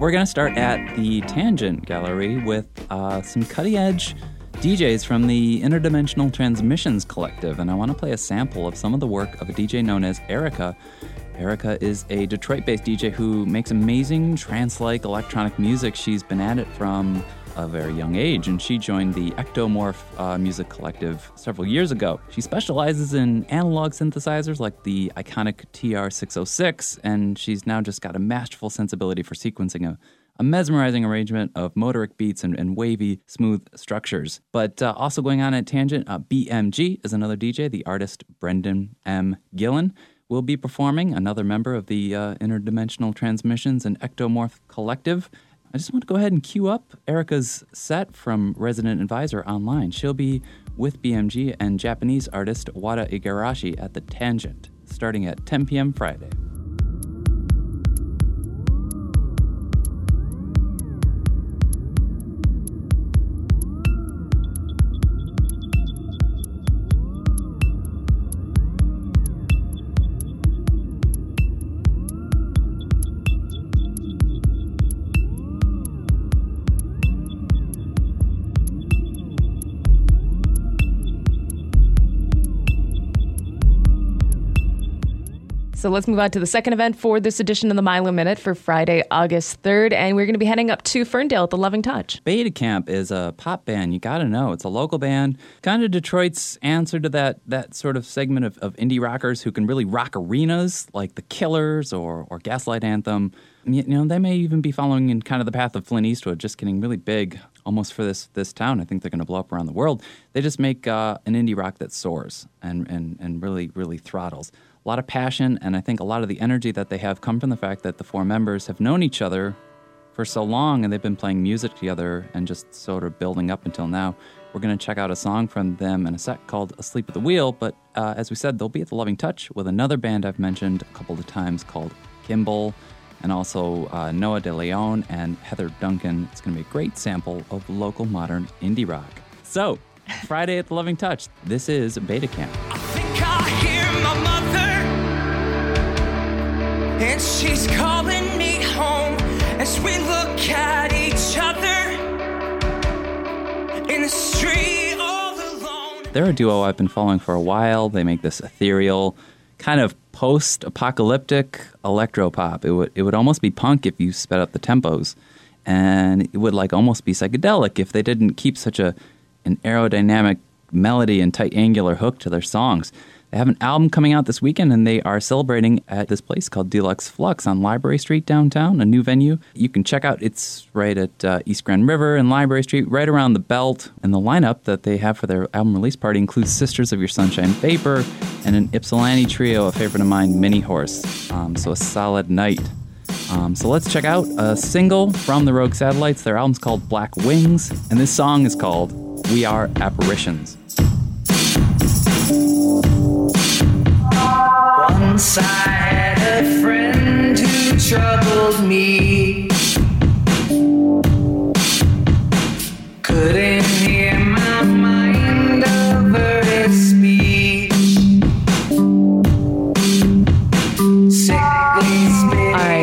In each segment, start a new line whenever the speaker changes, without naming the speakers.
We're going to start at the Tangent Gallery with uh, some cutting edge DJs from the Interdimensional Transmissions Collective, and I want to play a sample of some of the work of a DJ known as Erika. Erika is a Detroit based DJ who makes amazing trance like electronic music. She's been at it from a very young age, and she joined the Ectomorph uh, Music Collective several years ago. She specializes in analog synthesizers like the iconic TR606, and she's now just got a masterful sensibility for sequencing a a mesmerizing arrangement of motoric beats and, and wavy, smooth structures. But uh, also going on at Tangent, uh, BMG is another DJ, the artist Brendan M. Gillen. Will be performing another member of the uh, Interdimensional Transmissions and Ectomorph Collective. I just want to go ahead and cue up Erika's set from Resident Advisor online. She'll be with BMG and Japanese artist Wata Igarashi at the Tangent, starting at 10 p.m. Friday.
So let's move on to the second event for this edition of the Milo Minute for Friday, August 3rd. And we're going to be heading up to Ferndale at the Loving Touch.
Beta Camp is a pop band. You got to know. It's a local band, kind of Detroit's answer to that, that sort of segment of, of indie rockers who can really rock arenas like The Killers or, or Gaslight Anthem. You know, they may even be following in kind of the path of Flint Eastwood, just getting really big almost for this this town. I think they're going to blow up around the world. They just make uh, an indie rock that soars and, and, and really, really throttles a lot of passion, and I think a lot of the energy that they have come from the fact that the four members have known each other for so long and they've been playing music together and just sort of building up until now. We're going to check out a song from them in a set called Asleep at the Wheel, but uh, as we said, they'll be at the Loving Touch with another band I've mentioned a couple of times called Kimball and also uh, Noah DeLeon and Heather Duncan. It's going to be a great sample of local modern indie rock. So, Friday at the Loving Touch, this is Beta Camp. And she's calling me home as we look at each other in the street all alone. They're a duo I've been following for a while. They make this ethereal, kind of post-apocalyptic electro pop. It would it would almost be punk if you sped up the tempos, and it would like almost be psychedelic if they didn't keep such a an aerodynamic melody and tight angular hook to their songs. They have an album coming out this weekend, and they are celebrating at this place called Deluxx Fluxx on Library Street downtown, a new venue. You can check out. It's right at uh, East Grand River and Library Street, right around the belt. And the lineup that they have for their album release party includes Sisters of Your Sunshine Vapor and an Ypsilanti trio, a favorite of mine, Minihorse. Um, so a solid night. Um, so let's check out a single from the Rogue Satellites. Their album's called Black Wings, and this song is called We Are Apparitions. Once I had a friend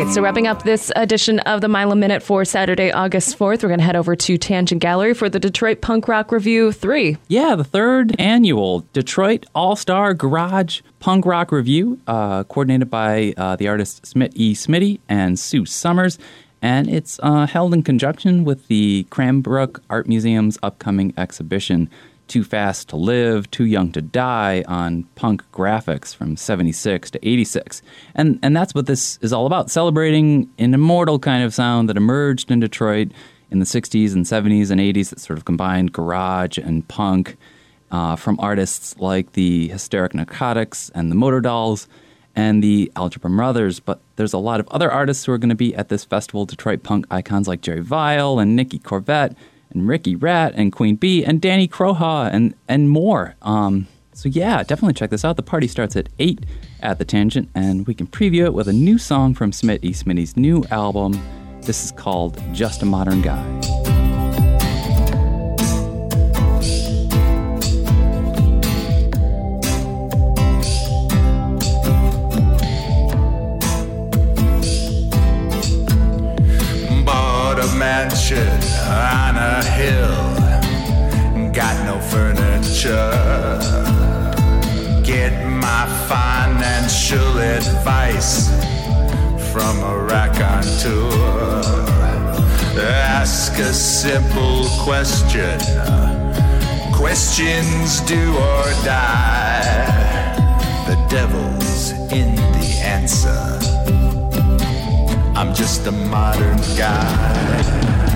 right, so wrapping up this edition of the Milo Minute for Saturday, August 4th, we're going to head over to Tangent Gallery for the Detroit Punk Rock Review 3. Yeah, the third annual Detroit All Star Garage Punk Rock Review, uh, coordinated by uh, the artists Smith E. Smitty and Sue Summers. And it's uh, held in conjunction with the Cranbrook Art Museum's upcoming exhibition, Too Fast to Live, Too Young to Die, on punk graphics from 76 to 86. And, and that's what this is all about celebrating an immortal kind of sound that emerged in Detroit in the 60s and 70s and 80s that sort of combined garage and punk uh, from artists like the Hysteric Narcotics and the Motor Dolls and the Algebra Brothers. But there's a lot of other artists who are going to be at this festival. Detroit punk icons like Jerry Vile and Nikki Corvette and Ricky Rat and Queen Bee and Danny Kroha and and more. Um, so yeah, definitely check this out. The party starts at eight at the Tangent, and we can preview it with a new song from Smitty Smitty's new album. This is called Just a Modern Guy.
Hill, got no furniture. Get my financial advice from a raconteur. Ask a simple question. Questions do or die. The devil's in the answer. I'm just a modern guy.